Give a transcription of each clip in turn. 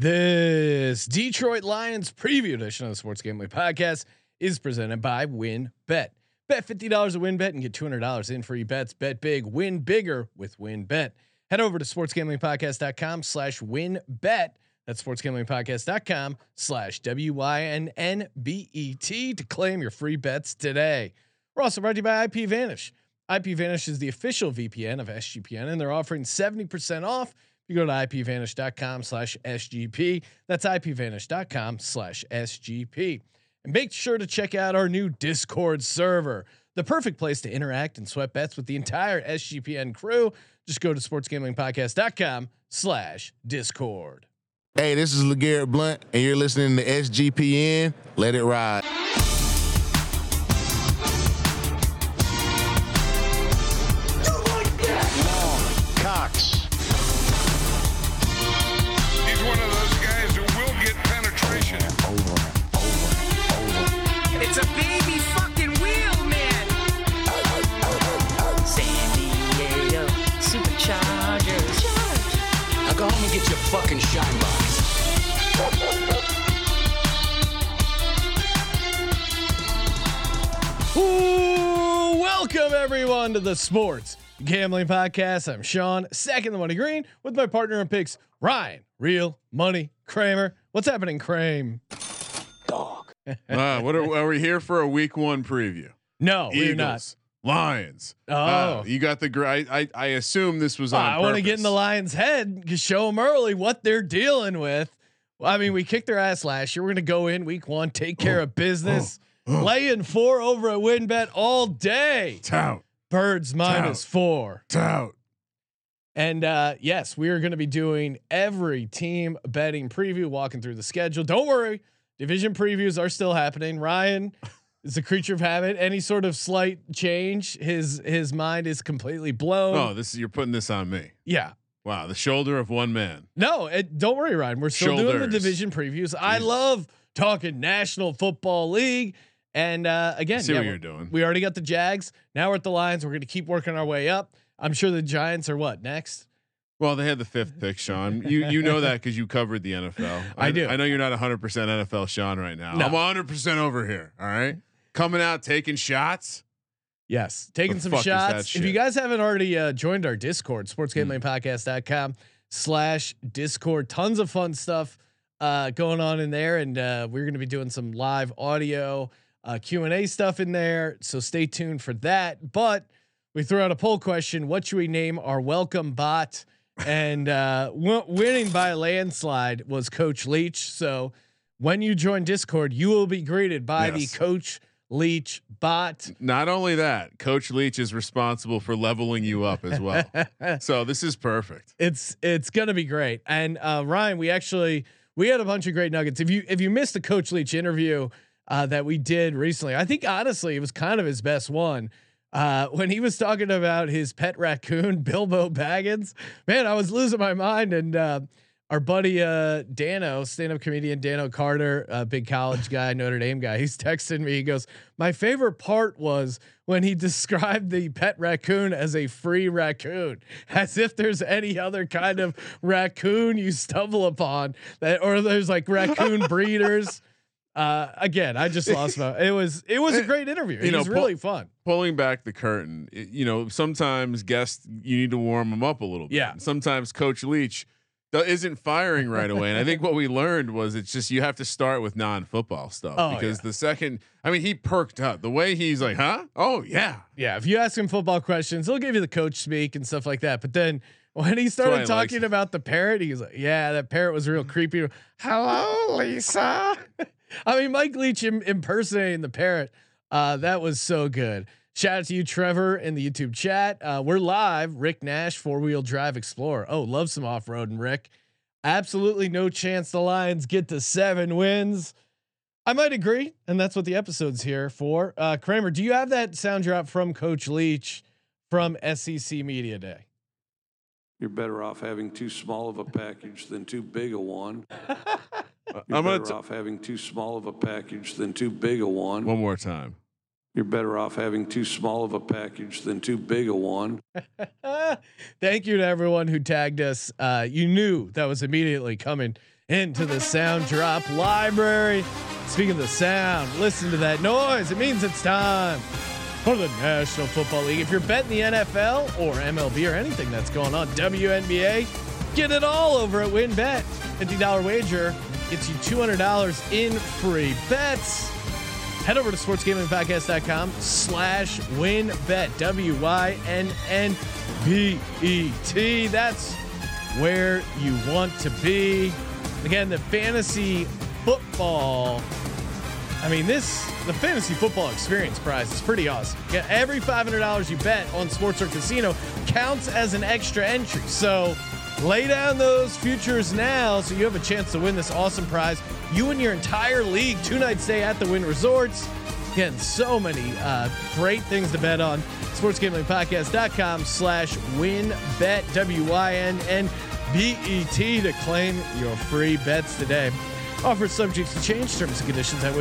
This Detroit Lions preview edition of the Sports Gambling Podcast is presented by Win Bet Bet $50 a WynnBET and get $200 in free bets. Bet big, win bigger with WynnBET. Head over to sportsgamblingpodcast.com slash WynnBET. That's sportsgamblingpodcast.com slash W-Y-N-N-B-E-T to claim your free bets today. We're also brought to you by IPVanish. IP Vanish is the official VPN of SGPN and they're offering 70% off you go to ipvanish.com slash SGP. That's ipvanish.com slash SGP. And make sure to check out our new Discord server, the perfect place to interact and sweat bets with the entire SGPN crew. Just go to sportsgamblingpodcast.com slash Discord. Hey, this is LeGarrette Blunt, and you're listening to SGPN. Let it ride. Fucking shine box. Ooh, welcome everyone to the Sports Gambling Podcast. I'm Sean, second the money green, with my partner in picks, Ryan, real money Kramer. What's happening, Kramer? Uh, what are, are we here for a week one preview? No, we're not. Lions. Oh. Uh, you got the great. I, I assume this was on. I want to get in the. Lions' head, to show them early what they're dealing with. Well, I mean, we kicked their ass last year. We're gonna go in week one, take care of business, laying four over at WynnBET all day. Tout, Birds minus four. tout. And uh, yes, we are going to be doing every team betting preview, walking through the schedule. Don't worry, division previews are still happening. Ryan is a creature of habit. Any sort of slight change, his his mind is completely blown. Oh, this is you're putting this on me. Yeah. Wow, the shoulder of one man. No, it, don't worry, Ryan. We're still doing the division previews. I love talking National Football League. And uh, again, See yeah, what you're doing. We already got the Jags. Now we're at the Lions. We're going to keep working our way up. I'm sure the Giants are what next? Well, they had the fifth pick, Sean. You you know that because you covered the NFL. I do. I know you're not 100 percent NFL, Sean, right now. No. I'm 100 percent over here. All right, coming out taking shots. Yes, taking The some fuck is that shots. If you guys haven't already uh, joined our Discord, sportsgamblingpodcast.com slash Discord, tons of fun stuff uh, going on in there, and uh, we're going to be doing some live audio uh, Q and A stuff in there. So stay tuned for that. But we threw out a poll question: What should we name our welcome bot? And uh, w- winning by a landslide was Coach Leach. So when you join Discord, you will be greeted by Yes. the Coach Leach bot. Not only that, Coach Leach is responsible for leveling you up as well. so this is perfect. it's it's gonna be great. And uh, Ryan, we actually we had a bunch of great nuggets. If you if you missed the Coach Leach interview uh, that we did recently, I think honestly it was kind of his best one. Uh, when he was talking about his pet raccoon, Bilbo Baggins, man, I was losing my mind. And uh, our buddy uh, Dano, stand-up comedian Dano Carter, a big college guy, Notre Dame guy, he's texting me. He goes, "My favorite part was when he described the pet raccoon as a free raccoon, as if there's any other kind of raccoon you stumble upon that, or there's like raccoon breeders." Uh, again, I just lost my. It was it was a great interview. You It know, was really fun. Pulling back the curtain, it- you know, sometimes guests you need to warm them up a little bit. Yeah. Sometimes Coach Leach isn't firing right away, and I think what we learned was it's just you have to start with non-football stuff Oh, because yeah. the second, I mean, he perked up the way he's like, huh? Oh yeah, Yeah, if you ask him football questions, he'll give you the coach speak and stuff like that. But then when he started talking about the parrot, he's like, "Yeah, that parrot was real creepy." Hello, Lisa. I mean, Mike Leach Im- impersonating the parrot. Uh, that was so good. Shout out to you, Trevor, in the YouTube chat. Uh, we're live. Rick Nash, four wheel drive explorer. Oh, love some off road and Rick. Absolutely no chance the Lions get to seven wins. I might agree, and that's what the episode's here for. Uh, Kramer, do you have that sound drop from Coach Leach from SEC Media Day? You're better off having too small of a package than too big a one. You're I'm gonna better t- off having too small of a package than too big a one. one more time. You're better off having too small of a package than too big a one. Thank you to everyone who tagged us. Uh, you knew that was immediately coming into the sound drop library. Speaking of the sound, listen to that noise. It means it's time for the National Football League. If you're betting the NFL or MLB or anything that's going on, WNBA, get it all over at WynnBET. $50 wager gets you $200 in free bets. Head over to sportsgamingpodcast.com slash wynnbet. W-Y-N-N-B-E-T. That's where you want to be. Again, the fantasy football. I mean, this the fantasy football experience prize is pretty awesome. Every five hundred dollars you bet on sports or casino counts as an extra entry. So lay down those futures now, so you have a chance to win this awesome prize. You and your entire league, two nights stay at the Wynn Resorts. Again, so many uh, great things to bet on. SportsGamblingPodcast.com slash win bet W-Y-N-N-B-E-T to claim your free bets today. Offer subject to change terms and conditions at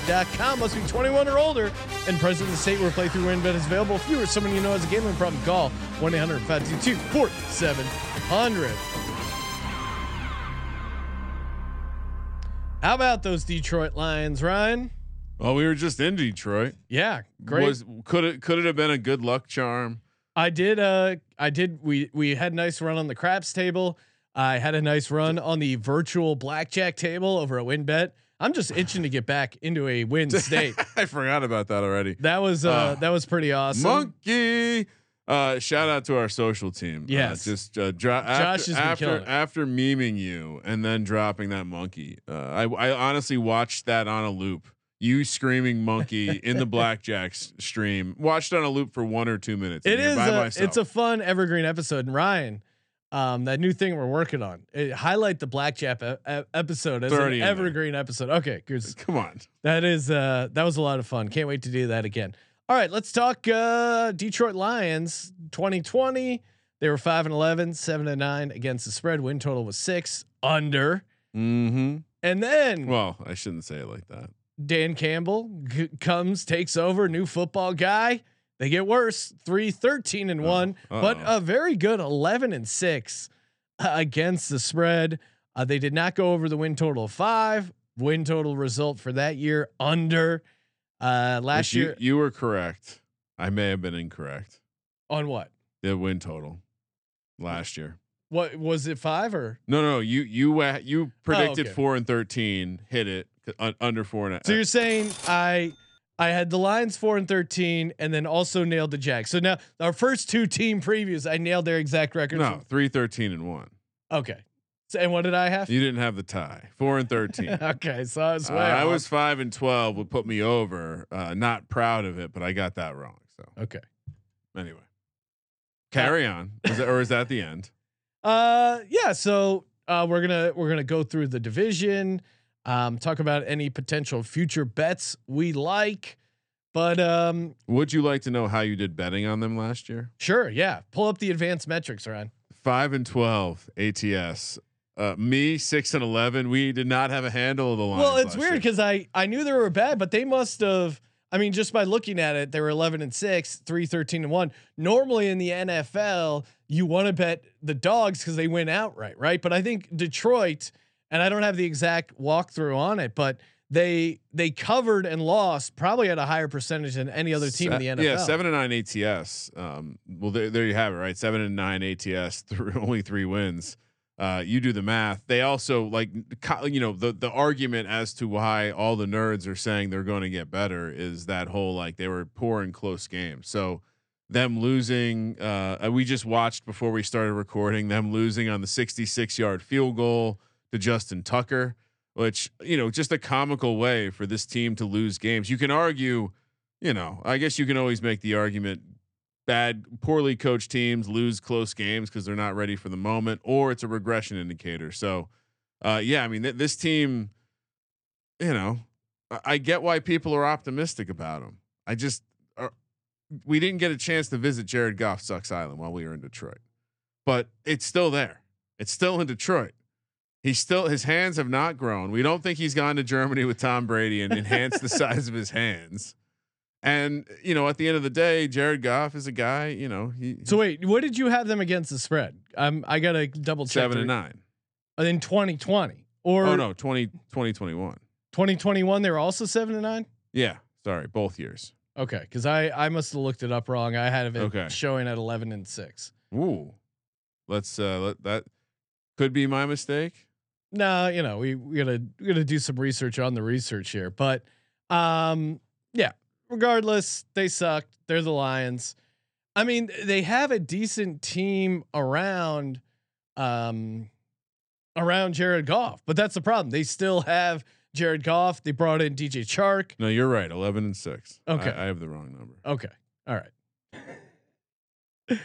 wynnbet.com. Must be 21 or older and present in the state where playthrough WynnBET is available. If you or someone you know has a gambling problem, call 1 800 522 4700. How about those Detroit Lions, Ryan? Well, we were just in Detroit. Yeah, great. Was could it could it have been a good luck charm? I did. Uh, I did. We we had a nice run on the craps table. I had a nice run on the virtual blackjack table over at WynnBET. I'm just itching to get back into a win state. I forgot about that already. That was uh, Uh, that was pretty awesome. Monkey. Uh, shout out to our social team. Yes. uh, just uh, dro- after after, after memeing you and then dropping that monkey. Uh, I I honestly watched that on a loop. You screaming monkey in the blackjack stream. Watched on a loop for one or two minutes. It is. A, it's a fun evergreen episode. And Ryan, um, that new thing we're working on. It, highlight the blackjack e- episode as an in there. evergreen episode. Okay, Come on. That is uh that was a lot of fun. Can't wait to do that again. All right, let's talk uh Detroit Lions 2020. They were 5 and 11, 7 and 9 against the spread. Win total was 6 under. Mm-hmm. And then Well, I shouldn't say it like that. Dan Campbell g- comes, takes over, new football guy. They get worse, 3 13 and 1, but uh-oh. a very good 11 and 6 uh, against the spread. Uh, they did not go over the win total of 5. Win total result for that year under uh last you, year you were correct. I may have been incorrect. on what? The win total last year. What was it 5 or No, no, you you you predicted okay. four and thirteen, hit it uh, under four and a So you're saying I I had the Lions 4 and 13 and then also nailed the Jags. So now our first two team previews I nailed their exact records. no three thirteen and one. Okay. So, and what did I have? You didn't have the tie. Four and thirteen. Uh, okay, so I was way I was five and twelve. Would put me over. Uh, not proud of it, but I got that wrong. So okay. anyway, carry on. Is that, or is that the end? Uh, yeah. So uh, we're gonna we're gonna go through the division, um, talk about any potential future bets we like, but um, Would you like to know how you did betting on them last year? sure, yeah. Pull up the advanced metrics, Ryan. Five and twelve ATS. Uh, me six and eleven. We did not have a handle of the line. Well, it's weird because I I knew they were bad, but they must have. I mean, just by looking at it, they were 11 and 6, 3 13 and 1. Normally in the NFL, you want to bet the dogs because they win outright, right? But I think Detroit, and I don't have the exact walkthrough on it, but they they covered and lost probably at a higher percentage than any other team in the NFL. Yeah, seven and nine ATS. Um, well, there, there you have it, right? Seven and nine ATS through only three wins. Uh, you do the math. They also like, you know, the the argument as to why all the nerds are saying they're going to get better is that whole like they were poor in close games. So them losing, uh, we just watched before we started recording them losing on the 66 yard field goal to Justin Tucker, which you know, just a comical way for this team to lose games. You can argue you know, I guess you can always make the argument bad, poorly coached teams lose close games because they're not ready for the moment, or it's a regression indicator. So, uh, yeah, I mean, th- this team, you know, I-, I get why people are optimistic about them. I just, uh, we didn't get a chance to visit Jared Goff Sucks Island while we were in Detroit, but it's still there. It's still in Detroit. He's still his hands have not grown. We don't think he's gone to Germany with Tom Brady and enhanced the size of his hands. And you know, at the end of the day, Jared Goff is a guy. You know, he So wait, what did you have them against the spread? Um, I gotta double check. seven and nine. in 2020 or oh no, 20, 2021. 2021 they were also seven and nine. Yeah, sorry, both years. Okay, because I I must have looked it up wrong. I had it Okay. showing at 11 and six. Ooh, let's uh, let that could be my mistake. No, you know we we gotta we gotta do some research on the research here, but um yeah. Regardless, they sucked. They're the Lions. I mean, they have a decent team around um around Jared Goff, but that's the problem. They still have Jared Goff. They brought in DJ Chark. No, you're right. Eleven and six. Okay. I, I have the wrong number. Okay. All right.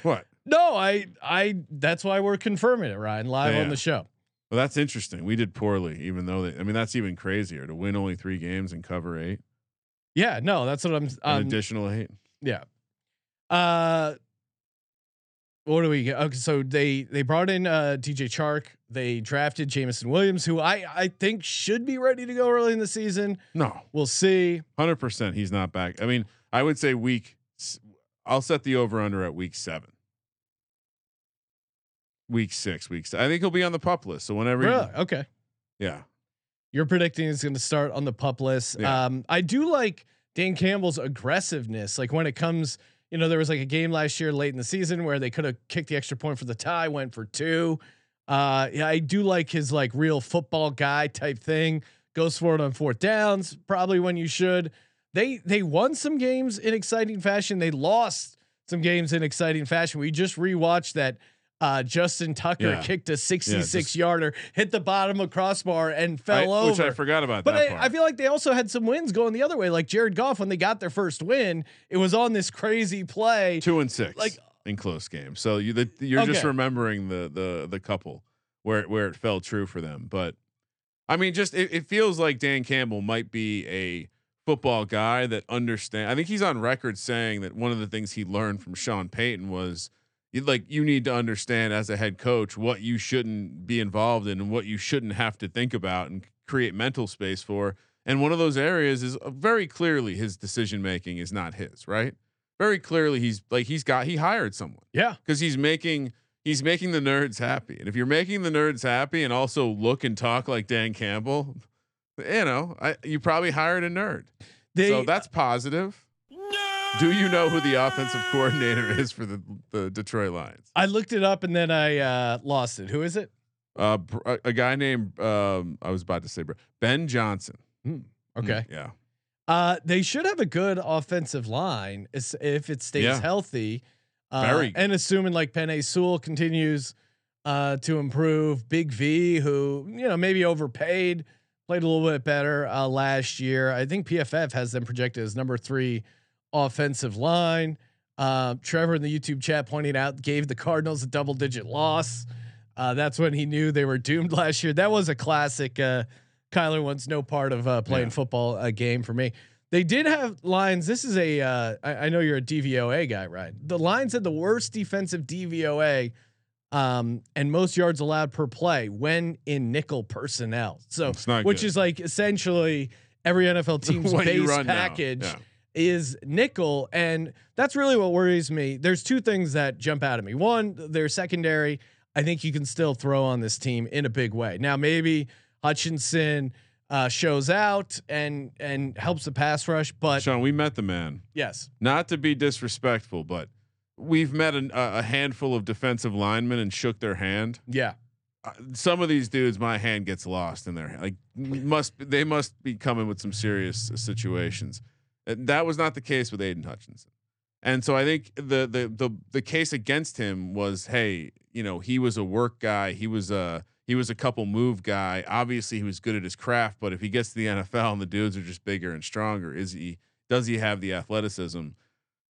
What? No, I I that's why we're confirming it, Ryan, live Yeah. on the show. Well, that's interesting. We did poorly, even though they, I mean that's even crazier to win only three games and cover eight, Yeah, no, that's what I'm an um, additional eight. Yeah. Uh what do we get? Okay, so they they brought in uh DJ Chark. They drafted Jameson Williams, who I I think should be ready to go early in the season. No, We'll see. hundred percent. He's not back. I mean, I would say week. I'll set the over under at week seven. Week six, week. se- I think he'll be on the pup list. So whenever, he- Okay. yeah, You're predicting it's going to start on the pup list. Yeah. Um, I do like Dan Campbell's aggressiveness. Like when it comes, you know, there was like a game last year late in the season where they could have kicked the extra point for the tie, went for two. Uh, yeah, I do like his like real football guy type thing. Goes for it on fourth downs, probably when you should. They they won some games in exciting fashion. They lost some games in exciting fashion. We just rewatched that. Uh, Justin Tucker Yeah. kicked a 66 just- yarder, hit the bottom of crossbar and I- fell over. which I forgot about But that I. I feel like they also had some wins going the other way. Like Jared Goff, when they got their first win, it was on this crazy play. two and six, like- in close games. So you the, you're just remembering the the the couple where it, where it fell true for them. But I mean, just it, it feels like Dan Campbell might be a football guy that understand. I think he's on record saying that one of the things he learned from Sean Payton was. You- Like you need to understand as a head coach what you shouldn't be involved in and what you shouldn't have to think about and create mental space for. And one of those areas is uh, very clearly his decision making is not his, right? Very clearly he's like he's got he hired someone Yeah. because he's making he's making the nerds happy. And if you're making the nerds happy and also look and talk like Dan Campbell, you know, I, you probably hired a nerd. They, so that's positive. Do you know who the offensive coordinator is for the the Detroit Lions? I looked it up and then I uh, lost it. Who is it? Uh, a, a guy named um, I was about to say Ben Johnson. Okay. yeah, Uh, they should have a good offensive line if it stays Yeah. healthy. Uh, Very. and assuming like Penei Sewell continues uh, to improve. Big V, who you know maybe overpaid, played a little bit better uh, last year. I think PFF has them projected as number three offensive line. Uh, Trevor in the YouTube chat pointing out gave the Cardinals a double digit loss. Uh, that's when he knew they were doomed last year. That was a classic. Uh, Kyler wants no part of uh, playing Yeah. football uh, game for me. They did have Lions. This is a. Uh, I, I know you're a DVOA guy, right? The lines had the worst defensive DVOA um, and most yards allowed per play when in nickel personnel. So, which good. is like essentially every NFL team's base package Yeah. Is nickel, and that's really what worries me. There's two things that jump out at me. One, their secondary. I think you can still throw on this team in a big way. Now, maybe Hutchinson uh, shows out and and helps the pass rush, but Sean, we met the man. yes, Not to be disrespectful, but we've met an, a a handful of defensive linemen and shook their hand. yeah, uh, some of these dudes, my hand gets lost in their like must they must be coming with some serious situations. Uh, That was not the case with Aidan Hutchinson, and so I think the the the the case against him was, hey, you know, he was a work guy, he was a he was a couple move guy. Obviously, he was good at his craft, but if he gets to the NFL and the dudes are just bigger and stronger, is he does he have the athleticism?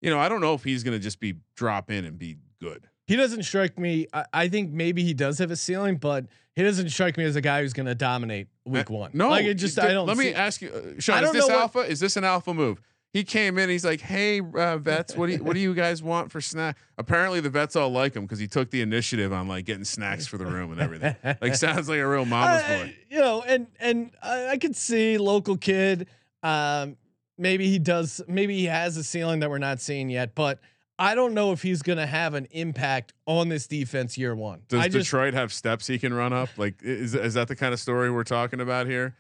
You know, I don't know if he's going to just be drop in and be good. He doesn't strike me. I, I think maybe he does have a ceiling, but he doesn't strike me as a guy who's going to dominate week Uh, one. No, like it just I don't. Let me see- ask you, uh, Sean. Is this alpha? Is this an alpha move? He came in. He's like, "Hey, uh, vets, what do you, what do you guys want for snack?" Apparently, the vets all like him because he took the initiative on like getting snacks for the room and everything. like, sounds like a real mama's Uh, boy. you know, and and I, I could see local kid. Um, maybe he does. Maybe he has a ceiling that we're not seeing yet. But I don't know if he's going to have an impact on this defense year one. Does I just, Detroit have steps he can run up? Like, is is that the kind of story we're talking about here?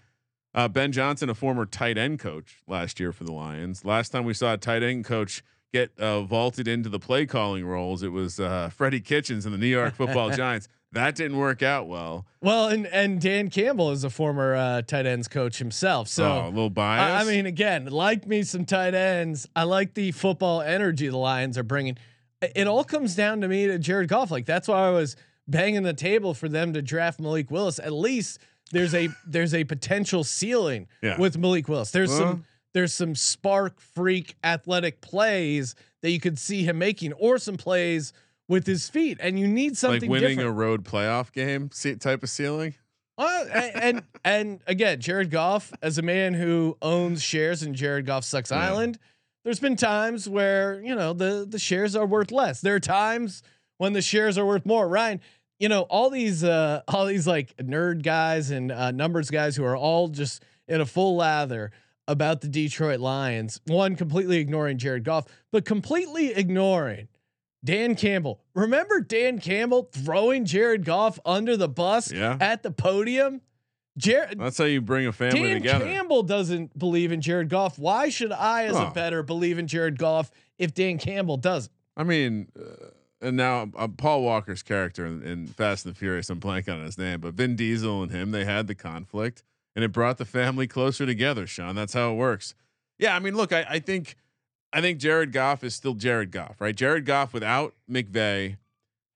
Uh, ben Johnson, a former tight end coach last year for the Lions. Last time we saw a tight end coach get uh, vaulted into the play calling roles, it was uh, Freddie Kitchens and the New York Football Giants. That didn't work out well. well, and and Dan Campbell is a former uh, tight ends coach himself. So oh, a little bias. I, I mean, again, like me some tight ends. I like the football energy the Lions are bringing. It- all comes down to me to Jared Goff. Like that's why I was banging the table for them to draft Malik Willis. At least there's a there's a potential ceiling Yeah. with Malik Willis. There's Well- some there's some spark freak athletic plays that you could see him making, or some plays with his feet. And you need something like winning different. a road playoff game type of ceiling. Uh, and, and and again, Jared Goff, as a man who owns shares in Jared Goff Sucks Yeah. Island, there's been times where you know the the shares are worth less. There are times when the shares are worth more. Ryan, you know all these uh all these like nerd guys and uh, numbers guys who are all just in a full lather about the Detroit Lions. One completely ignoring Jared Goff, but completely ignoring Dan Campbell. Remember Dan Campbell throwing Jared Goff under the bus Yeah. at the podium? Jared That's how you bring a family together. Dan together. Campbell doesn't believe in Jared Goff. Why should I, as Oh. a better, believe in Jared Goff if Dan Campbell doesn't? I mean, uh, and now uh, Paul Walker's character in, in Fast and the Furious, I'm blanking on his name, but Vin Diesel and him, they had the conflict and it brought the family closer together, Sean. That's how it works. Yeah. I mean, look, I, I think, I think Jared Goff is still Jared Goff, right? Jared Goff without McVay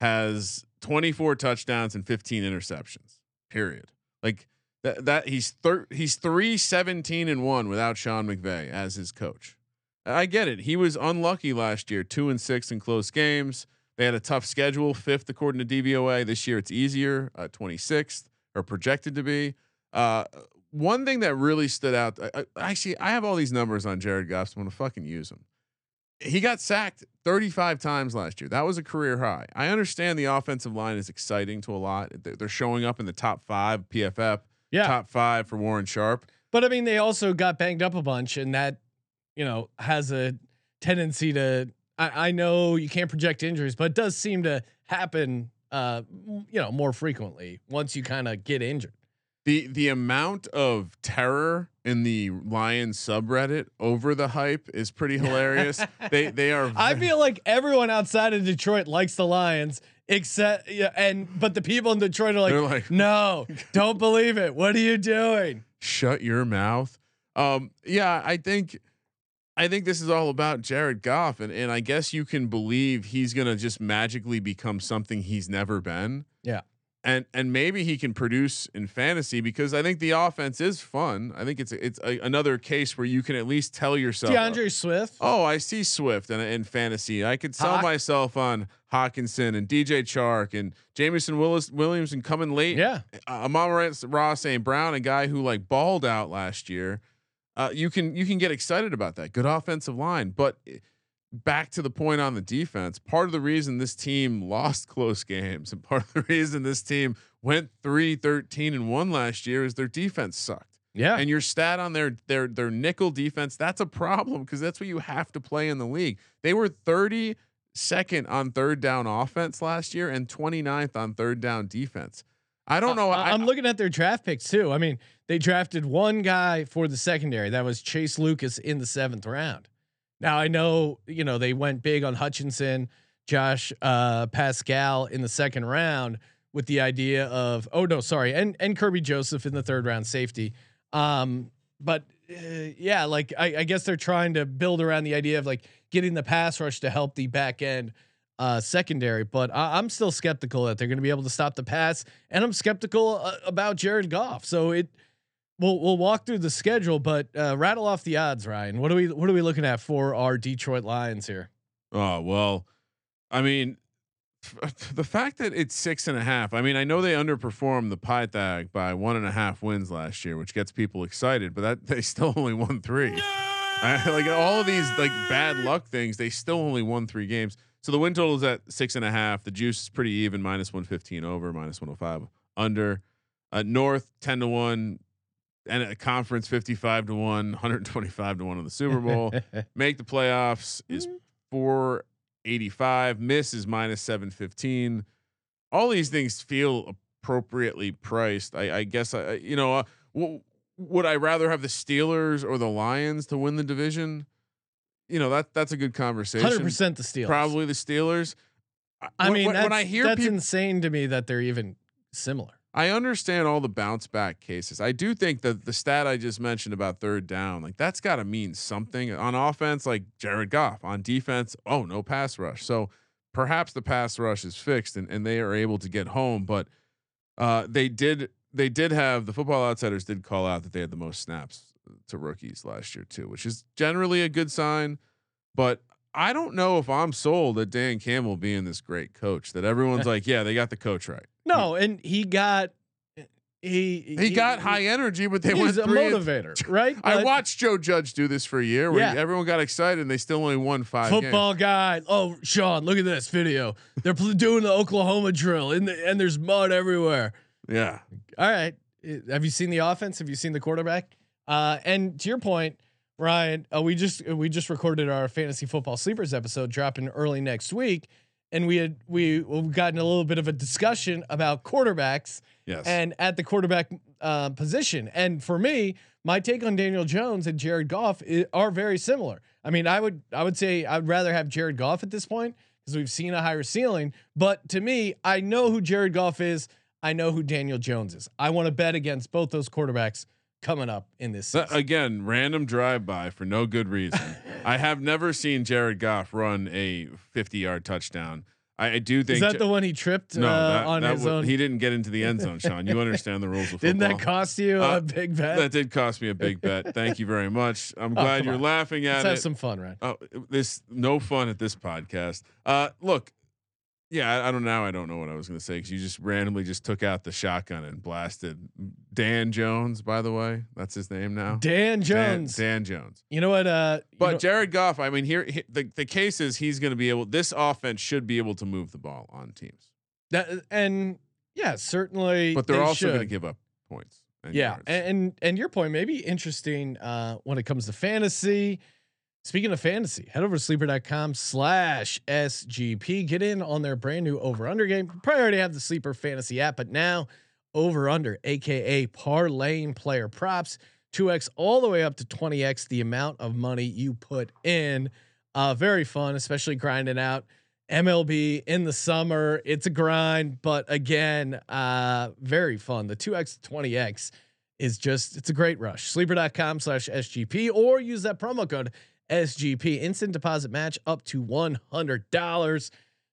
has 24 touchdowns and 15 interceptions, period. Like that, that he's thir- he's three 17 and one without Sean McVay as his coach. I get it. He was unlucky last year, two and six in close games. They had a tough schedule, fifth according to DVOA. This year it's easier, uh, 26th or projected to be. Uh, one thing that really stood out, I, I, actually, I have all these numbers on Jared Goff. So I'm gonna fucking use them. He got sacked 35 times last year. That was a career high. I understand the offensive line is exciting to a lot. They're showing up in the top five PFF, Yeah. top five for Warren Sharp. But I mean, they also got banged up a bunch, and that, you know, has a tendency to. I, I know you can't project injuries, but it does seem to happen, uh, you know, more frequently once you kind of get injured. The the amount of terror in the Lions subreddit over the hype is pretty hilarious. they they are. I feel like everyone outside of Detroit likes the Lions, except yeah, and but the people in Detroit are like, like- no, don't believe it. What are you doing? shut your mouth. Um, yeah, I think I think this is all about Jared Goff, and and I guess you can believe he's gonna just magically become something he's never been. Yeah. And and maybe he can produce in fantasy because I think the offense is fun. I think it's it's a, another case where you can at least tell yourself DeAndre Swift. Oh, I see Swift in, in fantasy. I could sell Hawk. myself on Hockenson and DJ Chark and Jameson Willis Williams and coming late. Yeah. Uh, Amon Ross St. Brown, a guy who like balled out last year. Uh, you can you can get excited about that. Good offensive line, but eh, back to the point on the defense. Part of the reason this team lost close games and part of the reason this team went 3 13 and 1 last year is their defense sucked Yeah. and your stat on their their their nickel defense that's a problem because that's what you have to play in the league they were 32nd on third down offense last year and 29th on third down defense i don't know I, am looking at their draft picks too. I mean, they drafted one guy for the secondary. That was Chase Lucas in the seventh round. Now I know you know they went big on Hutchinson, Josh uh, Paschal in the second round with the idea of oh no sorry and and Kerby Joseph in the third round safety. Um, but uh, yeah, like I, I guess they're trying to build around the idea of like getting the pass rush to help the back end uh, secondary. But I, I'm still skeptical that they're going to be able to stop the pass, and I'm skeptical uh, about Jared Goff. So it we'll we'll walk through the schedule, but uh, rattle off the odds, Ryan. What are we what are we looking at for our Detroit Lions here? oh well i mean the fact that it's six and a half i mean i know they underperformed the pythag by one and a half wins last year which gets people excited but that they still only won three I, like all of these like bad luck things, they still only won three games. So the win total is at six and a half. The juice is pretty even, minus one fifteen over, minus one hundred five under. Uh, North ten to one, and a conference fifty five to one, one hundred twenty five to one on the Super Bowl. Make the playoffs is 485. Miss is minus 715. All these things feel appropriately priced. I, I guess I, you know, uh, w- would I rather have the Steelers or the Lions to win the division? You know that that's a good conversation. Hundred percent the Steelers. Probably the Steelers. I When- mean, when, I hear that's people, insane to me that they're even similar. I understand all the bounce back cases. I do think that the stat I just mentioned about third down, like that's got to mean something on offense, like Jared Goff on defense. Oh, no pass rush. So perhaps the pass rush is fixed and, and they are able to get home, but uh, they did, they did have the football outsiders did call out that they had the most snaps to rookies last year too, which is generally a good sign, but I don't know if I'm sold at Dan Campbell being this great coach that everyone's like, yeah, they got the coach right. No, and he got he He got high energy, but they went a three and- motivator, right? I watched Joe Judge do this for a year where Yeah. everyone got excited and they still only won five football guy. Oh, Sean, look at this video. They're doing the Oklahoma drill, and the, and there's mud everywhere. Yeah. All right, have you seen the offense? Have you seen the quarterback? Uh, and to your point, Ryan, uh, we just we just recorded our fantasy football sleepers episode, dropping early next week, and we had we we've gotten a little bit of a discussion about quarterbacks Yes. and at the quarterback uh, position. And for me, my take on Daniel Jones and Jared Goff i- are very similar. I mean, I would I would say I'd rather have Jared Goff at this point because we've seen a higher ceiling. But to me, I know who Jared Goff is. I know who Daniel Jones is. I want to bet against both those quarterbacks coming up in this season. again, random drive by for no good reason. I have never seen Jared Goff run a 50 yard touchdown. I, I do think is that Ja- the one he tripped no, uh, that, on that his own? he didn't get into the end zone, Sean. You understand the rules of football. Didn't that cost you Uh, a big bet? That did cost me a big bet. Thank you very much. I'm Oh, glad come you're on. laughing at Let's it. have some fun, Ryan. Oh, this no fun at this podcast. Uh, look, yeah, I, I don't know. I don't know what I was going to say because you just randomly just took out the shotgun and blasted Dan Jones. By the way, that's his name now. Dan Jones. Dan, Dan Jones. You know what? Uh, But know- Jared Goff. I mean, here he- the the case is he's going to be able. This offense should be able to move the ball on teams, that, and yeah, certainly. but they're they also going to give up points. And yeah yards. and, and and your point may be interesting uh when it comes to fantasy speaking of fantasy head over to sleeper.com slash sgp get in on their brand new over under game probably already have the sleeper fantasy app but now over under aka parlaying player props 2x all the way up to 20x the amount of money you put in uh very fun especially grinding out MLB in the summer. It's a grind, but again, uh, very fun. The 2x to 20x is just, it's a great rush. Sleeper.com slash SGP or use that promo code SGP. Instant deposit match up to $100.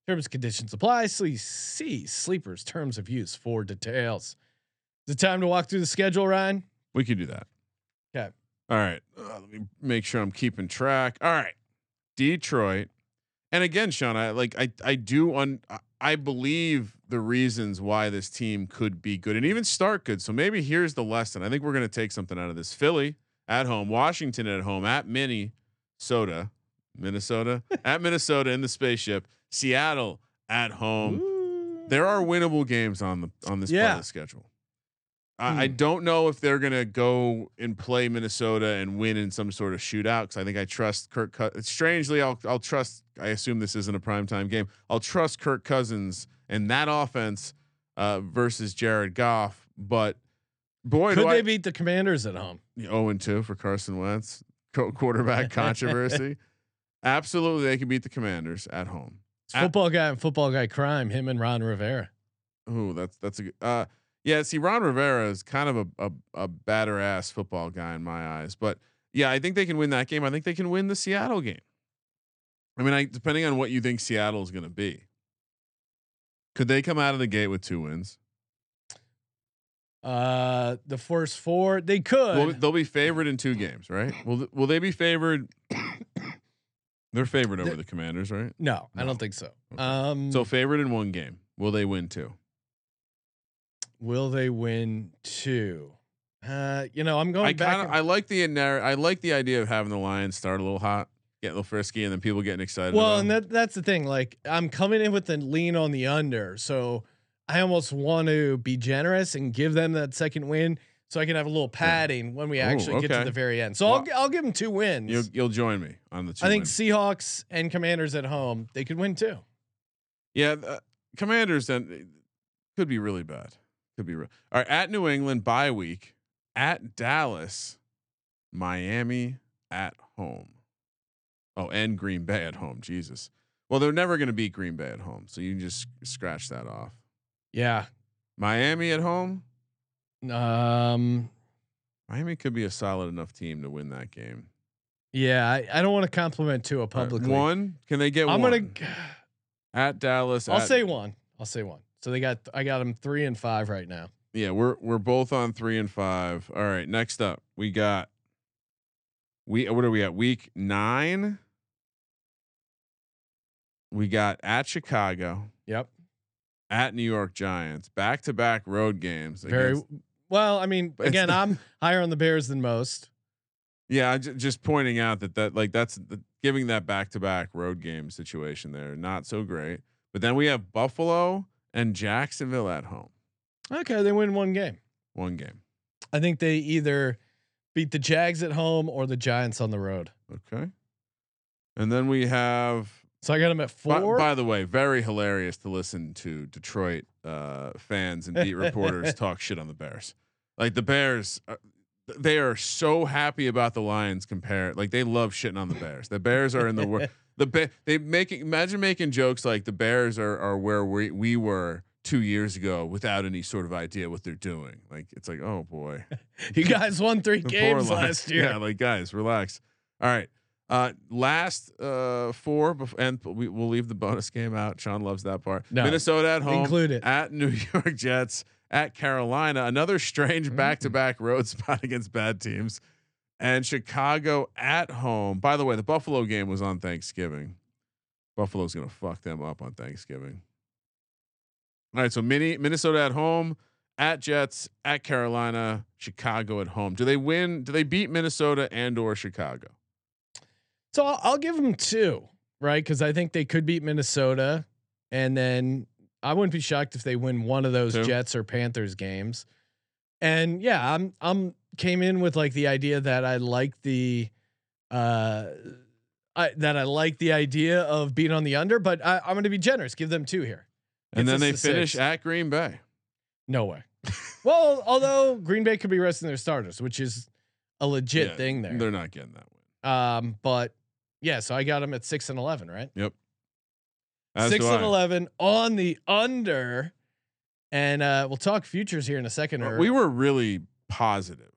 Terms and conditions apply. Please see Sleeper's terms of use for details. Is it time to walk through the schedule, Ryan? we could do that. Okay. All right. Uh, let me make sure I'm keeping track. All right. Detroit. And again, Sean, I like I I do un I- believe the reasons why this team could be good and even start good. So maybe here's the lesson. I think we're going to take something out of this. Philly at home, Washington at home, at Minnesota, Minnesota, at Minnesota in the spaceship, Seattle at home. There are winnable games on the on this part Yeah. of the schedule. I, I Hmm. don't know if they're gonna go and play Minnesota and win in some sort of shootout because I think I trust Kirk. Strangely, I'll I'll trust. I assume this isn't a primetime game. I'll trust Kirk Cousins and that offense uh, versus Jared Goff. But boy, Could they I beat the commanders at home? zero and two for Carson Wentz co- quarterback controversy. Absolutely, they can beat the Commanders at home. It's At- football guy and football guy crime, him and Ron Rivera. Ooh, that's that's a good. Uh, yeah. See, Ron Rivera is kind of a a, a batter ass football guy in my eyes, but yeah, I think they can win that game. I think they can win the Seattle game. I mean, I depending on what you think Seattle is going to be. Could they come out of the gate with two wins? Uh, the first four they could. Well, they'll be favored in two games, right? Will th- Will they be favored? They're favored over the Commanders, right? no, I don't think so. Okay. Um, So favored in one game. Will they win two? will they win two? Uh, you know, I'm going I back. kind of and- I like the I like the idea of having the Lions start a little hot, get a little frisky, and then people getting excited. well, and that that's the thing. Like, I'm coming in with the lean on the under, so I almost want to be generous and give them that second win. so I can have a little padding when we actually get to the very end. So I'll Well, g- I'll give them two wins. You'll you'll join me on the two. I think wins. Seahawks and Commanders at home they could win too. Yeah, uh, Commanders then could be really bad. Could be real. All right, at New England bye week, at Dallas, Miami at home. Oh, and Green Bay at home. Jesus. Well, they're never going to beat Green Bay at home, so you can just scratch that off. Yeah. Miami at home. Um. Miami could be a solid enough team to win that game. Yeah. I, I don't want to compliment Tua All right, publicly. one? Can they get one? I'm one? gonna. at Dallas. I'll at- say one. I'll say one. So they got I got them three and five right now. Yeah, we're we're both on three and five. All right, next up we got we what are we at week nine? We got at Chicago, Yep. At New York Giants, back to back road games. Very against- well. I mean, again, I'm higher on the Bears than most. yeah, I just pointing out that that like that's the, giving that back to back road game situation there not so great. But then we have Buffalo and Jacksonville at home, Okay, they win one game. one game. I think they either beat the Jags at home or the Giants on the road. Okay, and then we have So I got them at four. by the way, very hilarious to listen to Detroit uh, fans and beat reporters talk shit on the Bears. Like the Bears, uh, they are so happy about the Lions. Compared, like they love shitting on the Bears. The Bears are in the world. The ba- they making imagine making jokes like the Bears are are where we we were two years ago without any sort of idea what they're doing. Like it's like oh boy, you guys won three games last year. Yeah, like guys, relax. All right. Uh, last uh four, and we will leave the bonus game out. Sean loves that part. No, Minnesota at home, include it. at New York Jets, at Carolina. Another strange Mm. back-to-back road spot against bad teams, and Chicago at home. By the way, the Buffalo game was on Thanksgiving. Buffalo's gonna fuck them up on Thanksgiving. All right, so mini Minnesota at home, at Jets, at Carolina, Chicago at home. Do they win? Do they beat Minnesota and or Chicago? So I'll, I'll give them two, right? Because I think they could beat Minnesota, and then I wouldn't be shocked if they win one of those Two. Jets or Panthers games. And yeah, I'm I'm came in with like the idea that I like the, uh, I that I like the idea of being on the under, but I, I'm going to be generous. Give them two here. And Gets then they finish six. at Green Bay. No way. well, although Green Bay could be resting their starters, which is a legit Yeah, thing there. They're not getting that win. Um, but yeah, so I got them at six and eleven, right? As six and I. eleven on the under, and uh, we'll talk futures here in a second. Or We were really positive.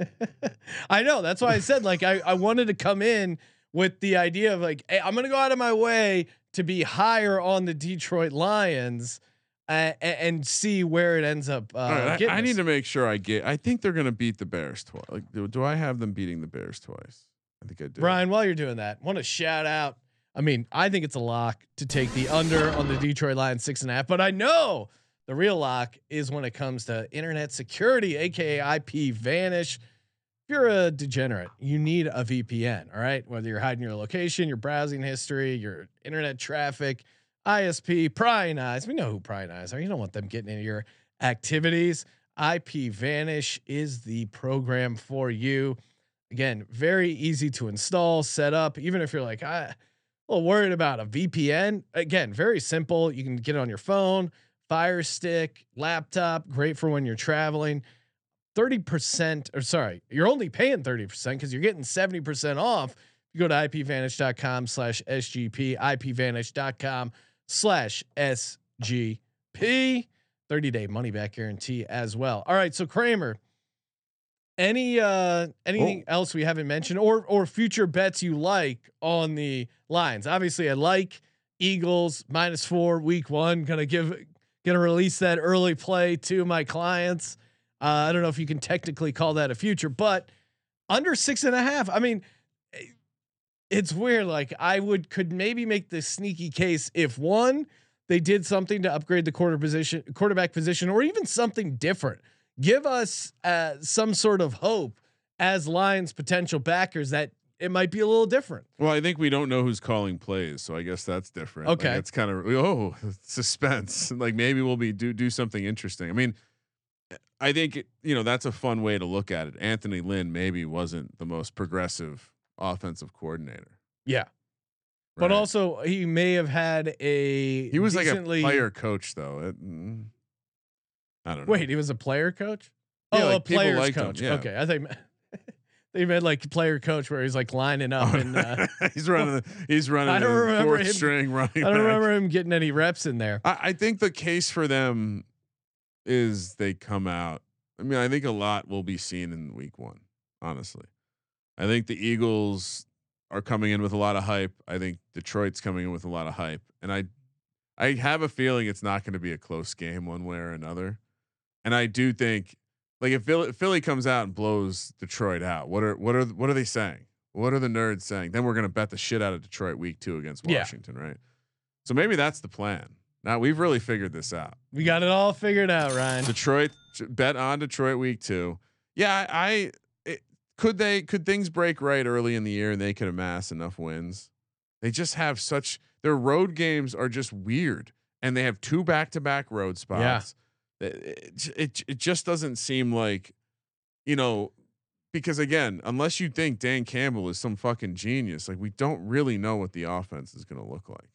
I know that's why I said like I I wanted to come in with the idea of like hey, I'm gonna go out of my way to be higher on the Detroit Lions. Uh, a- and see where it ends up. Uh, right, I, I need to make sure I get. I think they're going to beat the Bears twice. Like, do, do I have them beating the Bears twice? I think I do. Brian, while you're doing that, want to shout out. I mean, I think it's a lock to take the under on the Detroit Lions six and a half, but I know the real lock is when it comes to internet security, aka IPVanish. If you're a degenerate, you need a VPN. All right, whether you're hiding your location, your browsing history, your internet traffic, ISP, prying eyes. We know who prying eyes are. You don't want them getting into your activities. IPVanish is the program for you. Again, very easy to install, set up. Even if you're like, I, a little worried about a VPN. Again, very simple. You can get it on your phone, Fire Stick, laptop. Great for when you're traveling. 30% or sorry, you're only paying 30% because you're getting 70% off. You go to ipvanish.com slash SGP, ipvanish.com slash SGP. 30 day money back guarantee as well. All right. So Kramer, any uh anything else we haven't mentioned or or future bets you like on the Lions? Obviously, I like Eagles minus four week one. Gonna give gonna release that early play to my clients. Uh, I don't know if you can technically call that a future, but under six and a half. I mean, eh, it's weird. Like I would could maybe make the sneaky case if one they did something to upgrade the quarter position, quarterback position, or even something different. Give us uh, some sort of hope as Lions potential backers that it might be a little different. Well, I think we don't know who's calling plays, so I guess that's different. Like, Okay. it's kind of oh suspense. like maybe we'll be do do something interesting. I mean, I think it, you know that's a fun way to look at it. Anthony Lynn maybe wasn't the most progressive offensive coordinator, Yeah. But also he may have had a he was like a player coach though. It- mm, I don't know. Wait, he was a player coach? Yeah, oh, like, a people player's liked him, coach. yeah. Okay, I think they meant like player coach where he's like lining up and uh, he's running. The, he's running. I don't the remember fourth him- string running. I don't back. remember him getting any reps in there. I, I think the case for them is they come out. I mean, I think a lot will be seen in week one. Honestly, I think the Eagles are coming in with a lot of hype. I think Detroit's coming in with a lot of hype, and I, I have a feeling it's not going to be a close game one way or another. And I do think, like, if Philly, Philly comes out and blows Detroit out, what are what are what are they saying? What are the nerds saying? Then we're going to bet the shit out of Detroit week two against Yeah. Washington, right? So maybe that's the plan. Now we've really figured this out. We got it all figured out, Ryan. Detroit bet on Detroit week two. Yeah, I, it, could they could things break right early in the year and they could amass enough wins. They just have such their road games are just weird, and they have two back to back road spots. It, it it it just doesn't seem like, you know, because again, unless you think Dan Campbell is some fucking genius, like we don't really know what the offense is going to look like,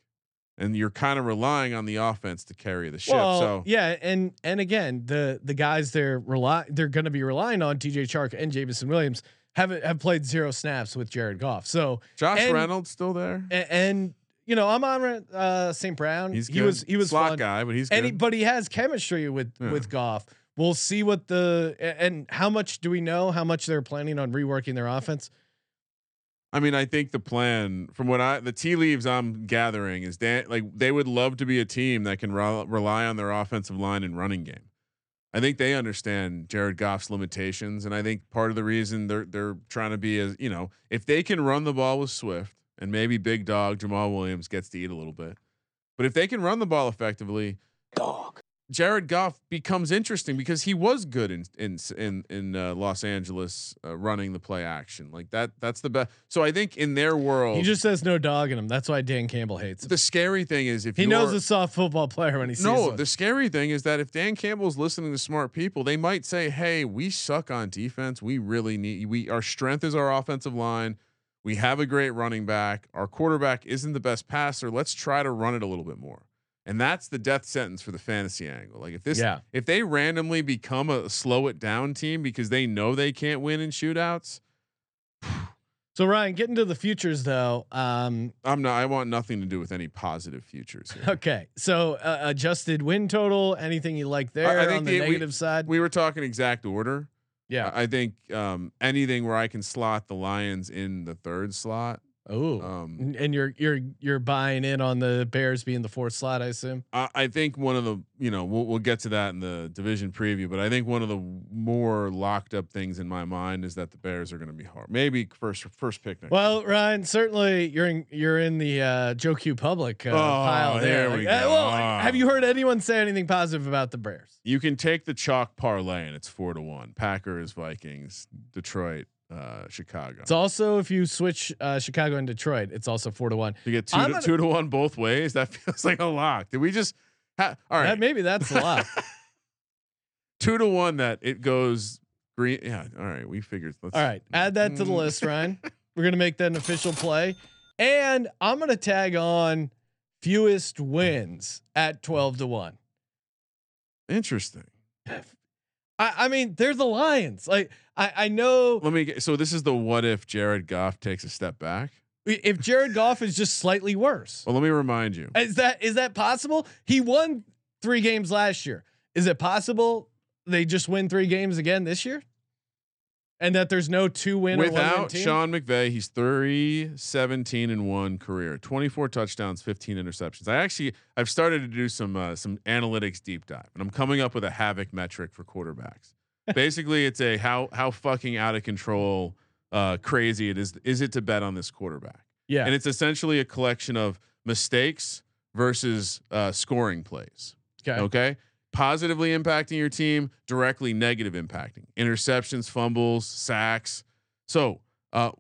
and you're kind of relying on the offense to carry the ship. Well, so yeah, and and again, the the guys they're rely they're going to be relying on D.J. Chark and Jameson Williams have have played zero snaps with Jared Goff. So Josh and- Reynolds still there. and, and you know I'm on uh, St. Brown. He's he was he was slot fun. guy, but he's and good. he, but he has chemistry with Yeah. with Goff. We'll see what the and how much do we know how much they're planning on reworking their offense. I mean, I think the plan, from what I the tea leaves I'm gathering, is that like they would love to be a team that can re- rely on their offensive line and running game. I think they understand Jared Goff's limitations, and I think part of the reason they're they're trying to be as you know, if they can run the ball with Swift and maybe Big Dog Jamaal Williams gets to eat a little bit, but if they can run the ball effectively, Dog. Jared Goff becomes interesting because he was good in in in in uh, Los Angeles uh, running the play action like that. That's the best. So I think in their world, He just says no dog in him. That's why Dan Campbell hates him. the scary thing is if He knows a soft football player when he sees no, one. the scary thing is that if Dan Campbell's listening to smart people, they might say, "Hey, we suck on defense. We really need we our strength is our offensive line. We have a great running back. Our quarterback isn't the best passer. Let's try to run it a little bit more." And that's the death sentence for the fantasy angle. Like if this Yeah. if they randomly become a slow it down team because they know they can't win in shootouts, So Ryan, getting to the futures though. Um, I'm not I want nothing to do with any positive futures here. okay, so uh, adjusted win total. Anything you like there I think on the, the- we- negative side? We were talking exact order. Yeah. I think um, anything where I can slot the Lions in the third slot. Oh, Um, and you're you're you're buying in on the Bears being the fourth slot, I assume. I, I think one of the you know we'll, we'll get to that in the division preview, but I think one of the more locked up things in my mind is that the Bears are going to be hard. Maybe first first pick next. Well, Ryan, certainly you're in you're in the uh, Joe Q public uh, Oh, pile there. there we uh, go. well, have you heard anyone say anything positive about the Bears? you can take the chalk parlay and it's four to one. Packers, Vikings, Detroit, uh, Chicago. It's also if you switch uh, Chicago and Detroit, it's also four to one. to get 2 I'm to, gonna- two to one both ways. That feels like a lock. Did we just? Ha- all right, That- maybe that's a lot. two to one that it goes green. Yeah. All right. We figured. Let's, All right, add that to the Mm. list, Ryan. We're gonna make that an official play, and I'm gonna tag on fewest wins at twelve to one. Interesting. I, I mean, they're the Lions. Like I, I know Let me get. So this is the what if Jared Goff takes a step back. if Jared Goff is just slightly worse. Well, let me remind you. Is that is that possible? He won three games last year. Is it possible they just win three games again this year? And that there's no two win Without? Sean McVay, he's 3 17 and 1 career, 24 touchdowns, 15 interceptions. I actually I've started to do some uh, some analytics deep dive and I'm coming up with a havoc metric for quarterbacks. Basically, it's a how how fucking out of control uh crazy it is is it to bet on this quarterback. yeah. And it's essentially a collection of mistakes versus uh scoring plays. okay. Okay. Positively impacting your team, directly negative impacting interceptions, fumbles, sacks. So, uh,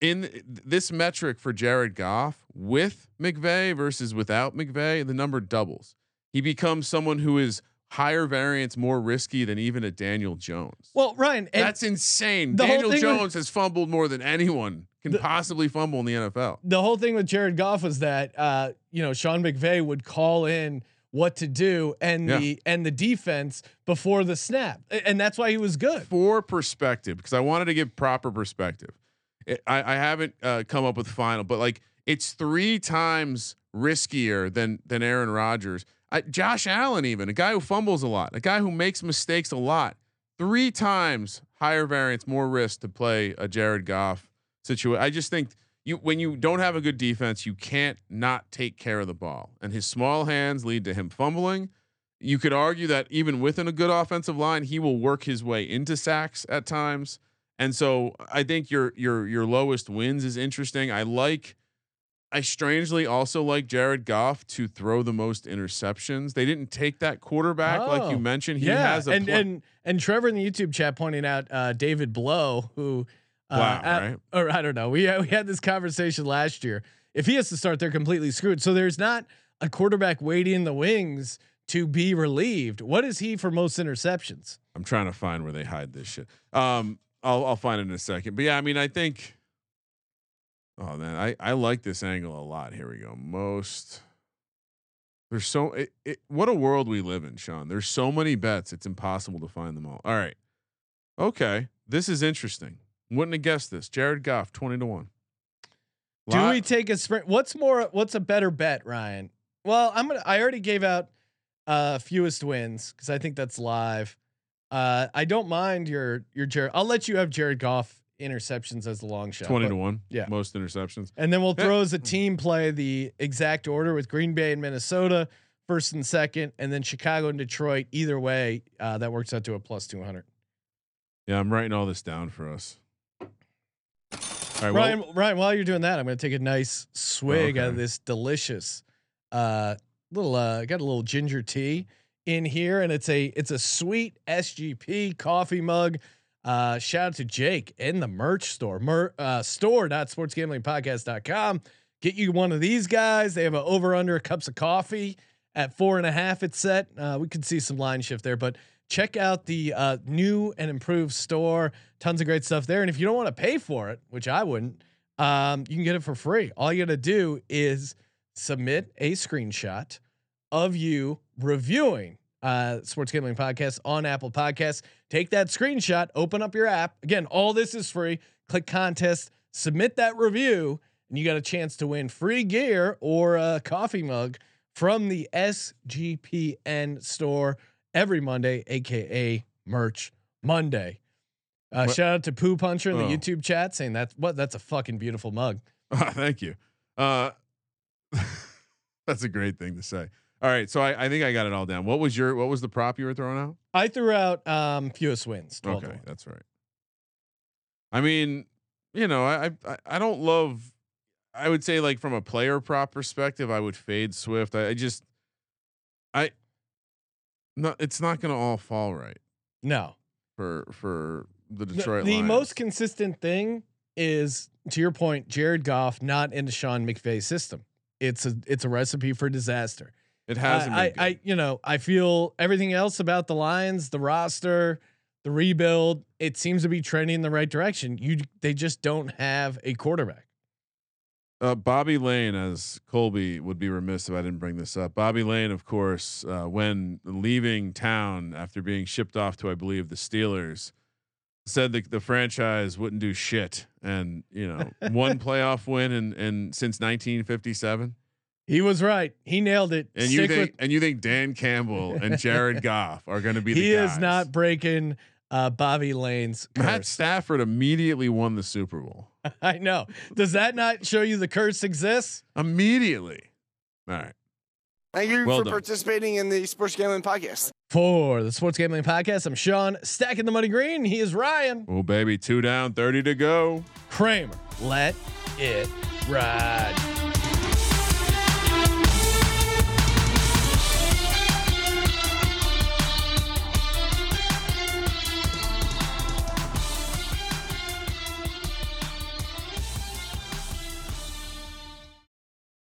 in th- this metric for Jared Goff with McVay versus without McVay, the number doubles. He becomes someone who is higher variance, more risky than even a Daniel Jones. Well, Ryan, That's insane. Daniel thing with- Jones has fumbled more than anyone can possibly fumble in the NFL. the whole thing with Jared Goff was that uh, you know Sean McVay would call in what to do and Yeah. the and the defense before the snap, and that's why he was good. For perspective, because I wanted to give proper perspective. It, I, I haven't uh, come up with final, but like it's three times riskier than than Aaron Rodgers. I, Josh Allen, even a guy who fumbles a lot, a guy who makes mistakes a lot, three times higher variance, more risk to play a Jared Goff situation. I just think you when you don't have a good defense, you can't not take care of the ball, and his small hands lead to him fumbling. You could argue that even within a good offensive line, he will work his way into sacks at times. And so I think your your your lowest wins is interesting. I like I strangely also like Jared Goff to throw the most interceptions. They didn't take that quarterback like you Oh, mentioned. He yeah, has a and pla- and and Trevor in the YouTube chat pointing out uh, David Blough, who uh, Wow, at- right? or I don't know. We had, we had this conversation last year. If he has to start, they're completely screwed. So there's not a quarterback waiting in the wings to be relieved. What is he for most interceptions? I'm trying to find where they hide this shit. Um, I'll I'll find it in a second. But yeah, I mean, I think. Oh man, I I like this angle a lot. Here we go. Most. There's so it, it, what a world we live in, Sean. There's so many bets. It's impossible to find them all. All right. Okay, this is interesting. Wouldn't have guessed this. Jared Goff, twenty to one. Do Lot- we take a sprint? What's more? What's a better bet, Ryan? Well, I'm gonna. I already gave out uh fewest wins because I think that's live. Uh, I don't mind your your Jared. I'll let you have Jared Goff interceptions as the long shot. twenty but- to one? yeah. most interceptions. And then we'll throw as a team play the exact order with Green Bay and Minnesota first and second, and then Chicago and Detroit. Either way, uh, that works out to a plus two hundred. Yeah, I'm writing all this down for us. All right, well, Ryan, Ryan, while you're doing that, I'm going to take a nice swig out of this delicious uh little uh got a little ginger tea in here and it's a it's a sweet SGP coffee mug. Uh shout out to Jake in the merch store. Mer, uh store.sportsgamblingpodcast.com. Get you one of these guys. They have an over under cups of coffee at four and a half. It's set. Uh, we could see some line shift there, but check out the uh, new and improved store. Tons of great stuff there. And if you don't want to pay for it, which I wouldn't, um, you can get it for free. All you got to do is submit a screenshot of you reviewing uh, Sports Gambling Podcast on Apple Podcasts. Take that screenshot, open up your app. Again, all this is free. Click contest, submit that review, and you got a chance to win free gear or a coffee mug from the SGPN store every Monday, aka Merch Monday. Uh, shout out to Poo Puncher in the Oh. YouTube chat saying that's what that's a fucking beautiful mug. Thank you. Uh, that's a great thing to say. All right, so I, I think I got it all down. What was your what was the prop you were throwing out? I threw out um, fewest wins. Okay, that's right. I mean, you know, I, I I don't love. I would say like from a player prop perspective, I would fade Swift. I, I just, I, no, it's not going to all fall right No, for for the the, Detroit. the Lions. most consistent thing is to your point, Jared Goff not into Sean McVay's system. It's a it's a recipe for disaster. It hasn't. I, been I, I you know I feel everything else about the Lions, the roster, the rebuild. It seems to be trending in the right direction. You they just don't have a quarterback. Uh, Bobby Layne, as Colby would be remiss if I didn't bring this up. Bobby Layne, of course, uh, when leaving town after being shipped off to, I believe, the Steelers, said that the franchise wouldn't do shit, and you know, one playoff win and in since 1957. He was right. He nailed it. And you think, with- and you think Dan Campbell and Jared Goff are going to be? The he is not breaking uh, Bobby Layne's Matt. Stafford immediately won the Super Bowl. I know. Does that not show you the curse exists? Immediately. All right. Thank you Well for done. participating in the Sports Gambling Podcast. For the Sports Gambling Podcast, I'm Sean, stacking the money green. He is Ryan Oh baby, two down, thirty to go. Kramer. Let it ride.